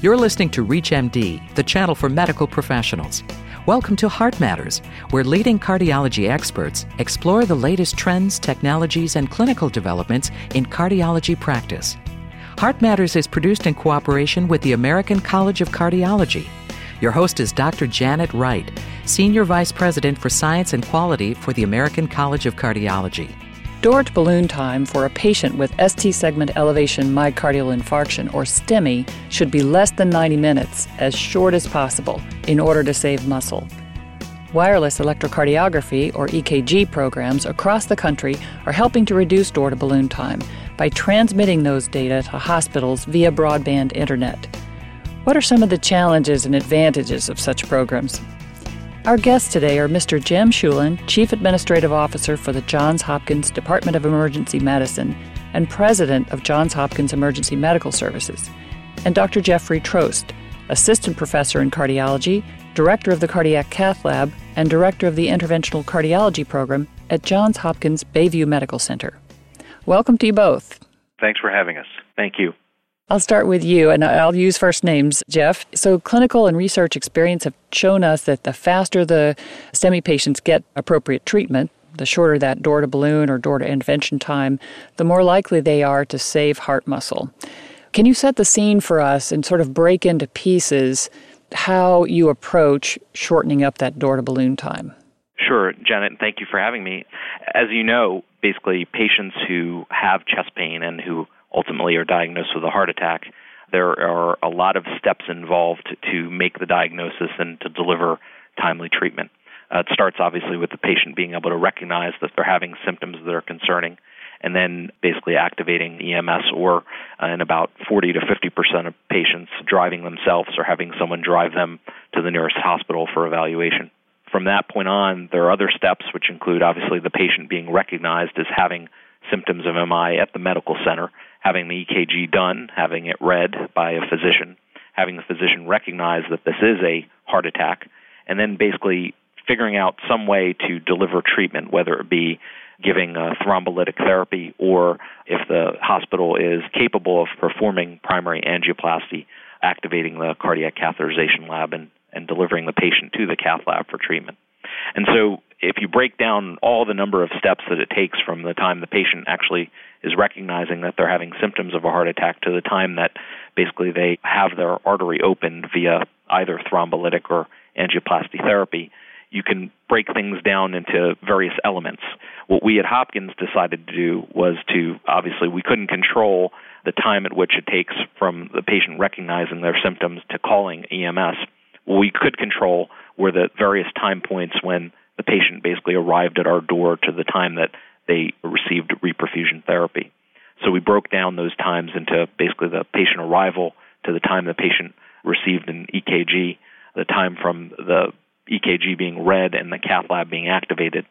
You're listening to ReachMD, the channel for medical professionals. Welcome to Heart Matters, where leading cardiology experts explore the latest trends, technologies, and clinical developments in cardiology practice. Heart Matters is produced in cooperation with the American College of Cardiology. Your host is Dr. Janet Wright, Senior Vice President for Science and Quality for the American College of Cardiology. Door to balloon time for a patient with ST segment elevation myocardial infarction, or STEMI, should be less than 90 minutes, as short as possible, in order to save muscle. Wireless electrocardiography, or EKG, programs across the country are helping to reduce door to balloon time by transmitting those data to hospitals via broadband internet. What are some of the challenges and advantages of such programs? Our guests today are Mr. Jim Schulen, Chief Administrative Officer for the Johns Hopkins Department of Emergency Medicine and President of Johns Hopkins Emergency Medical Services, and Dr. Jeffrey Trost, Assistant Professor in Cardiology, Director of the Cardiac Cath Lab, and Director of the Interventional Cardiology Program at Johns Hopkins Bayview Medical Center. Welcome to you both. Thanks for having us. Thank you. I'll start with you, and I'll use first names, Jeff. So, clinical and research experience have shown us that the faster the STEMI patients get appropriate treatment, the shorter that door to balloon or door to intervention time, the more likely they are to save heart muscle. Can you set the scene for us and sort of break into pieces how you approach shortening up that door to balloon time? Sure, Janet, thank you for having me. As you know, basically, patients who have chest pain and who ultimately are diagnosed with a heart attack, there are a lot of steps involved to make the diagnosis and to deliver timely treatment. Uh, it starts obviously with the patient being able to recognize that they're having symptoms that are concerning, and then basically activating EMS, or uh, in about 40 to 50 percent of patients, driving themselves or having someone drive them to the nearest hospital for evaluation. From that point on, there are other steps, which include obviously the patient being recognized as having symptoms of MI at the medical center, having the EKG done, having it read by a physician, having the physician recognize that this is a heart attack, and then basically figuring out some way to deliver treatment, whether it be giving a thrombolytic therapy or if the hospital is capable of performing primary angioplasty, activating the cardiac catheterization lab and, and delivering the patient to the cath lab for treatment. And so if you break down all the number of steps that it takes from the time the patient actually is recognizing that they're having symptoms of a heart attack to the time that basically they have their artery opened via either thrombolytic or angioplasty therapy, you can break things down into various elements. What we at Hopkins decided to do was to obviously we couldn't control the time at which it takes from the patient recognizing their symptoms to calling EMS. We could control were the various time points when the patient basically arrived at our door to the time that they received reperfusion therapy. So we broke down those times into basically the patient arrival to the time the patient received an EKG, the time from the EKG being read and the cath lab being activated,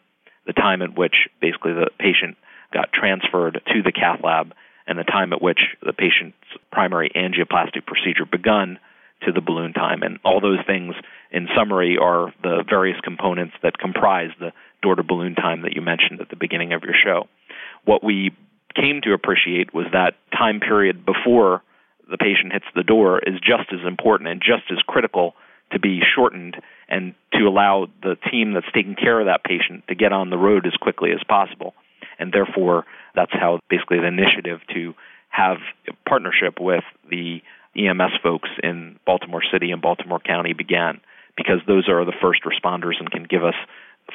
the time at which basically the patient got transferred to the cath lab, and the time at which the patient's primary angioplasty procedure begun to the balloon time. And all those things, in summary, are the various components that comprise the door to balloon time that you mentioned at the beginning of your show. What we came to appreciate was that time period before the patient hits the door is just as important and just as critical to be shortened and to allow the team that's taking care of that patient to get on the road as quickly as possible. And therefore, that's how basically the initiative to have a partnership with the EMS folks in Baltimore City and Baltimore County began, because those are the first responders and can give us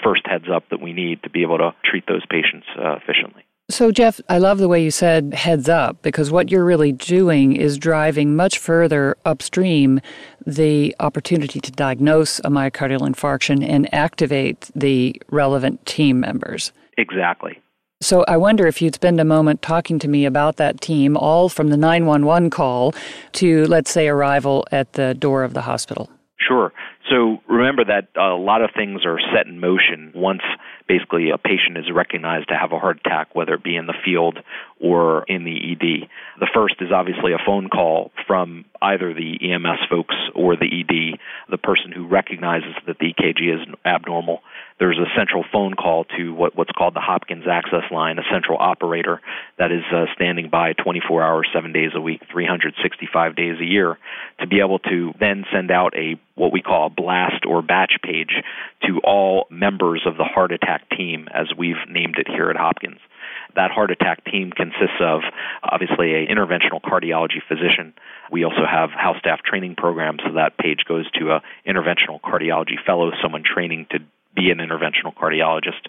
first heads up that we need to be able to treat those patients uh, efficiently. So, Jeff, I love the way you said heads up because what you're really doing is driving much further upstream the opportunity to diagnose a myocardial infarction and activate the relevant team members. Exactly. So, I wonder if you'd spend a moment talking to me about that team, all from the 911 call to, let's say, arrival at the door of the hospital. Sure. So remember that a lot of things are set in motion once basically a patient is recognized to have a heart attack, whether it be in the field or in the ED. The first is obviously a phone call from either the EMS folks or the ED, the person who recognizes that the EKG is abnormal. There's a central phone call to what, what's called the Hopkins Access Line, a central operator that is uh, standing by 24 hours, 7 days a week, 365 days a year, to be able to then send out a what we call a blast or batch page to all members of the heart attack team, as we've named it here at Hopkins. That heart attack team consists of obviously an interventional cardiology physician. We also have house staff training programs, so that page goes to a interventional cardiology fellow, someone training to be an interventional cardiologist,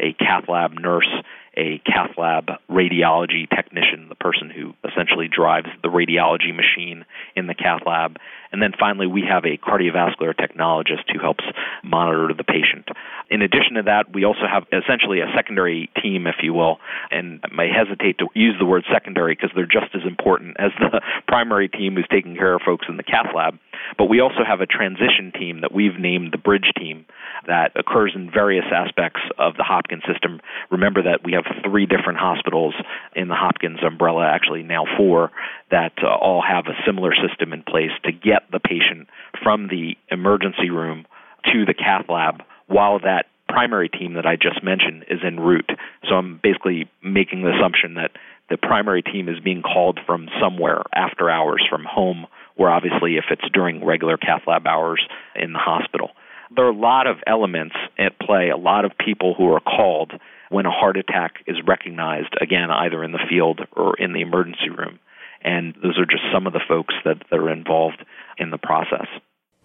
a cath lab nurse, a cath lab radiology technician, the person who essentially drives the radiology machine in the cath lab. And then finally, we have a cardiovascular technologist who helps monitor the patient. In addition to that, we also have essentially a secondary team, if you will, and I may hesitate to use the word secondary because they're just as important as the primary team who's taking care of folks in the cath lab. But we also have a transition team that we've named the Bridge Team that occurs in various aspects of the Hopkins system. Remember that we have three different hospitals in the Hopkins umbrella, actually now four, that uh, all have a similar system in place to get the patient from the emergency room to the cath lab while that primary team that I just mentioned is en route. So I'm basically making the assumption that the primary team is being called from somewhere after hours from home or obviously if it's during regular cath lab hours in the hospital. There are a lot of elements at play, a lot of people who are called when a heart attack is recognized, again, either in the field or in the emergency room. And those are just some of the folks that, that are involved in the process.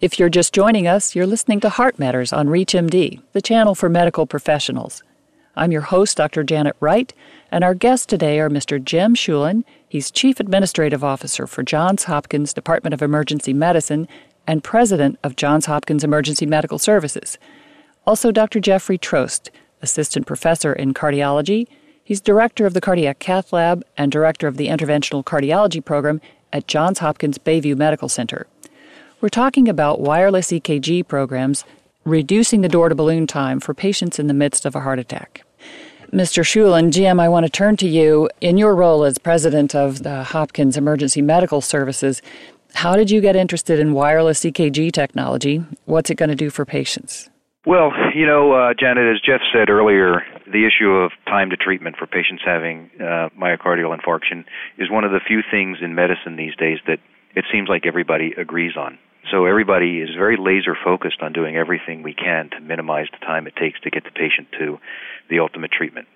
If you're just joining us, you're listening to Heart Matters on ReachMD, the channel for medical professionals. I'm your host, Dr. Janet Wright, and our guests today are Mr. Jim Schulen. He's Chief Administrative Officer for Johns Hopkins Department of Emergency Medicine and President of Johns Hopkins Emergency Medical Services. Also, Dr. Jeffrey Trost, Assistant Professor in Cardiology. He's Director of the Cardiac Cath Lab and Director of the Interventional Cardiology Program at Johns Hopkins Bayview Medical Center. We're talking about wireless EKG programs reducing the door to balloon time for patients in the midst of a heart attack. Mr. Schulen, Jim, I want to turn to you. In your role as president of the Hopkins Emergency Medical Services, how did you get interested in wireless EKG technology? What's it going to do for patients? Well, you know, uh, Janet, as Jeff said earlier, the issue of time to treatment for patients having uh, myocardial infarction is one of the few things in medicine these days that it seems like everybody agrees on. So everybody is very laser focused on doing everything we can to minimize the time it takes to get the patient to the ultimate treatment.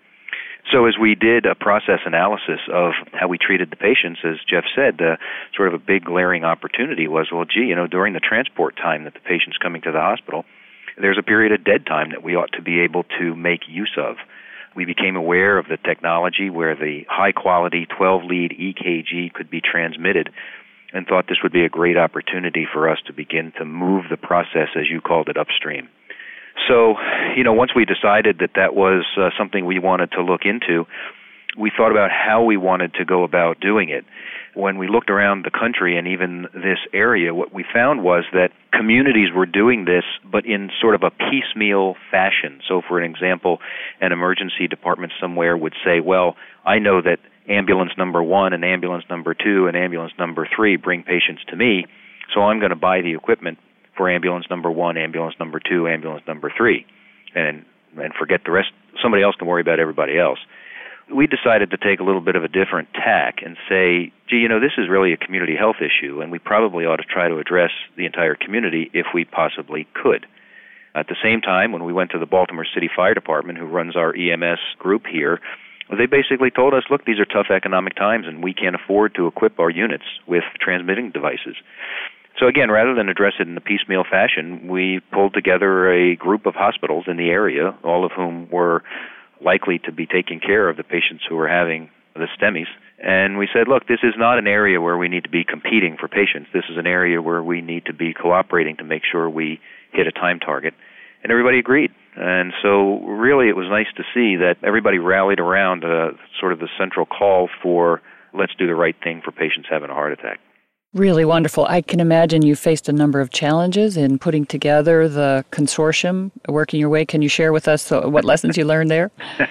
So as we did a process analysis of how we treated the patients, as Jeff said, uh, sort of a big glaring opportunity was, well, gee, you know, during the transport time that the patient's coming to the hospital, there's a period of dead time that we ought to be able to make use of. We became aware of the technology where the high quality 12 lead EKG could be transmitted and thought this would be a great opportunity for us to begin to move the process, as you called it, upstream. So, you know, once we decided that that was uh, something we wanted to look into, we thought about how we wanted to go about doing it. When we looked around the country and even this area, what we found was that communities were doing this, but in sort of a piecemeal fashion. So, for an example, an emergency department somewhere would say, Well, I know that ambulance number one and ambulance number two and ambulance number three bring patients to me, so I'm going to buy the equipment for ambulance number one, ambulance number two, ambulance number three, and and forget the rest. Somebody else can worry about everybody else. We decided to take a little bit of a different tack and say, gee, you know, this is really a community health issue, and we probably ought to try to address the entire community if we possibly could. At the same time, when we went to the Baltimore City Fire Department, who runs our EMS group here, they basically told us, look, these are tough economic times, and we can't afford to equip our units with transmitting devices. So again, rather than address it in a piecemeal fashion, we pulled together a group of hospitals in the area, all of whom were likely to be taking care of the patients who were having the STEMIs. And we said, look, this is not an area where we need to be competing for patients. This is an area where we need to be cooperating to make sure we hit a time target. And everybody agreed. And so, really, it was nice to see that everybody rallied around uh, sort of the central call for let's do the right thing for patients having a heart attack. Really wonderful. I can imagine you faced a number of challenges in putting together the consortium, working your way. Can you share with us uh, what lessons you learned there?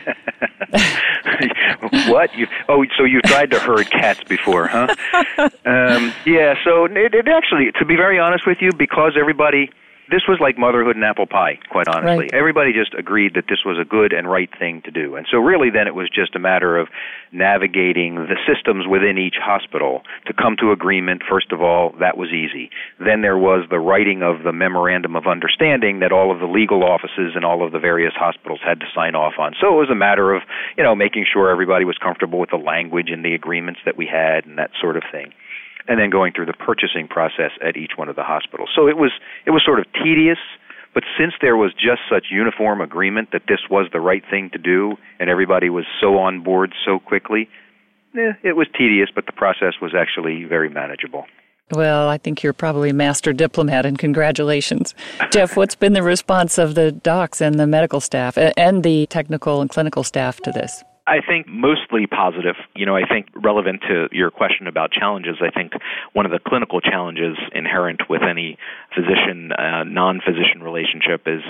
what? You, oh, so you've tried to herd cats before, huh? um, yeah. So it, it actually, to be very honest with you, because everybody this was like motherhood and apple pie, quite honestly. Right. Everybody just agreed that this was a good and right thing to do. And so, really, then it was just a matter of navigating the systems within each hospital to come to agreement. First of all, that was easy. Then there was the writing of the memorandum of understanding that all of the legal offices and all of the various hospitals had to sign off on. So it was a matter of, you know, making sure everybody was comfortable with the language and the agreements that we had and that sort of thing and then going through the purchasing process at each one of the hospitals. So it was it was sort of tedious, but since there was just such uniform agreement that this was the right thing to do and everybody was so on board so quickly, eh, it was tedious, but the process was actually very manageable. Well, I think you're probably a master diplomat, and congratulations. Jeff, what's been the response of the docs and the medical staff and the technical and clinical staff to this? I think mostly positive. You know, I think relevant to your question about challenges, I think one of the clinical challenges inherent with any physician uh, non physician relationship is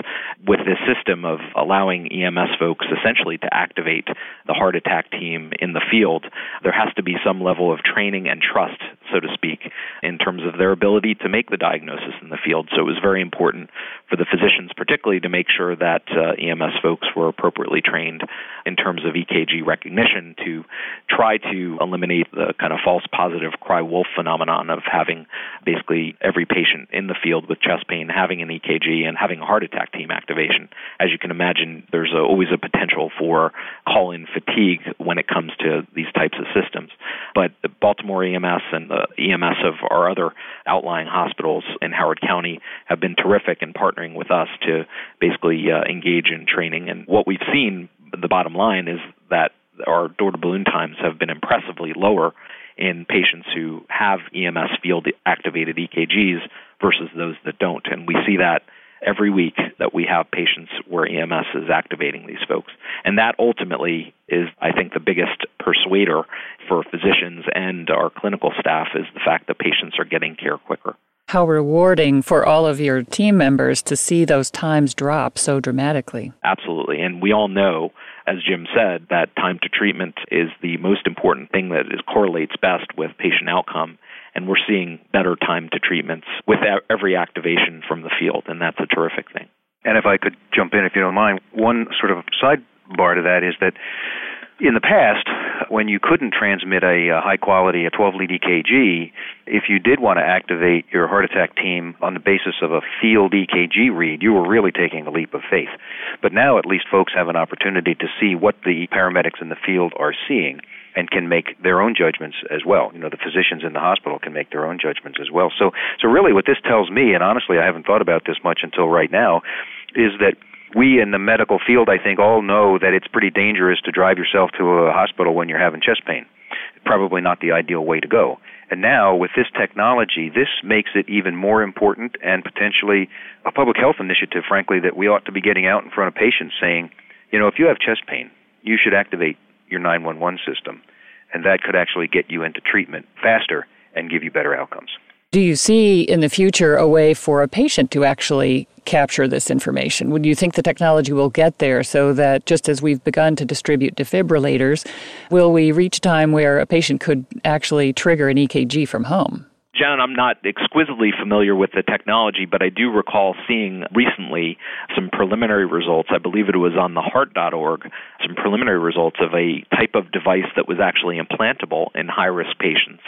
with this system of allowing EMS folks essentially to activate the heart attack team in the field. There has to be some level of training and trust, so to speak, in terms of their ability to make the diagnosis in the field. So it was very important for the physicians, particularly, to make sure that uh, EMS folks were appropriately trained in terms of EKG recognition to try to eliminate the kind of false positive cry wolf phenomenon of having basically every patient in the field with chest pain having an EKG and having a heart attack team activation. As you can imagine, there's a, always a potential for call in fatigue when it comes to these types of systems. But the Baltimore EMS and the EMS of our other outlying hospitals in Howard County have been terrific in partnering with us to basically uh, engage in training. And what we've seen the bottom line is that our door to balloon times have been impressively lower in patients who have EMS field activated EKGs versus those that don't. And we see that every week that we have patients where EMS is activating these folks. And that ultimately is, I think, the biggest persuader for physicians and our clinical staff is the fact that patients are getting care quicker. How rewarding for all of your team members to see those times drop so dramatically. Absolutely. And we all know as Jim said, that time to treatment is the most important thing that is correlates best with patient outcome. And we're seeing better time to treatments with every activation from the field, and that's a terrific thing. And if I could jump in, if you don't mind, one sort of sidebar to that is that in the past, when you couldn't transmit a, a high quality, a 12 lead EKG, if you did want to activate your heart attack team on the basis of a field EKG read, you were really taking a leap of faith. But now at least folks have an opportunity to see what the paramedics in the field are seeing and can make their own judgments as well. You know, the physicians in the hospital can make their own judgments as well. So, so really, what this tells me, and honestly, I haven't thought about this much until right now, is that we in the medical field, I think, all know that it's pretty dangerous to drive yourself to a hospital when you're having chest pain. Probably not the ideal way to go. And now, with this technology, this makes it even more important and potentially a public health initiative, frankly, that we ought to be getting out in front of patients saying, you know, if you have chest pain, you should activate your 911 system. And that could actually get you into treatment faster and give you better outcomes. Do you see in the future a way for a patient to actually capture this information? Would you think the technology will get there so that just as we've begun to distribute defibrillators, will we reach a time where a patient could actually trigger an EKG from home? John, I'm not exquisitely familiar with the technology, but I do recall seeing recently some preliminary results. I believe it was on the heart.org, some preliminary results of a type of device that was actually implantable in high risk patients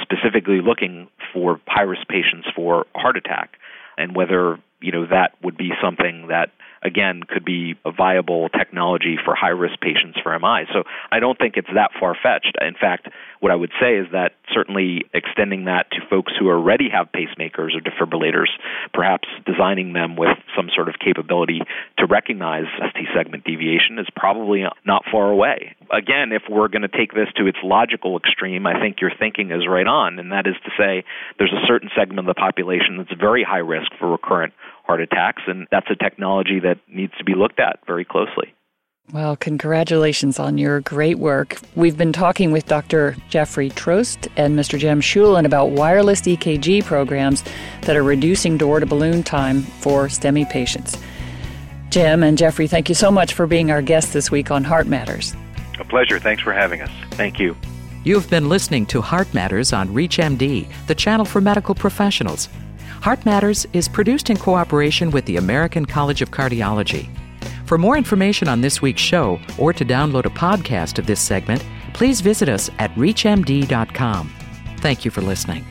specifically looking for high risk patients for heart attack and whether you know that would be something that again could be a viable technology for high risk patients for MI. So I don't think it's that far fetched. In fact, what I would say is that certainly extending that to folks who already have pacemakers or defibrillators, perhaps designing them with some sort of capability to recognize ST segment deviation is probably not far away. Again, if we're going to take this to its logical extreme, I think your thinking is right on, and that is to say there's a certain segment of the population that's very high risk for recurrent heart attacks, and that's a technology that needs to be looked at very closely. Well, congratulations on your great work. We've been talking with Dr. Jeffrey Trost and Mr. Jim Schulen about wireless EKG programs that are reducing door to balloon time for STEMI patients. Jim and Jeffrey, thank you so much for being our guests this week on Heart Matters. A pleasure. Thanks for having us. Thank you. You've been listening to Heart Matters on ReachMD, the channel for medical professionals. Heart Matters is produced in cooperation with the American College of Cardiology. For more information on this week's show or to download a podcast of this segment, please visit us at ReachMD.com. Thank you for listening.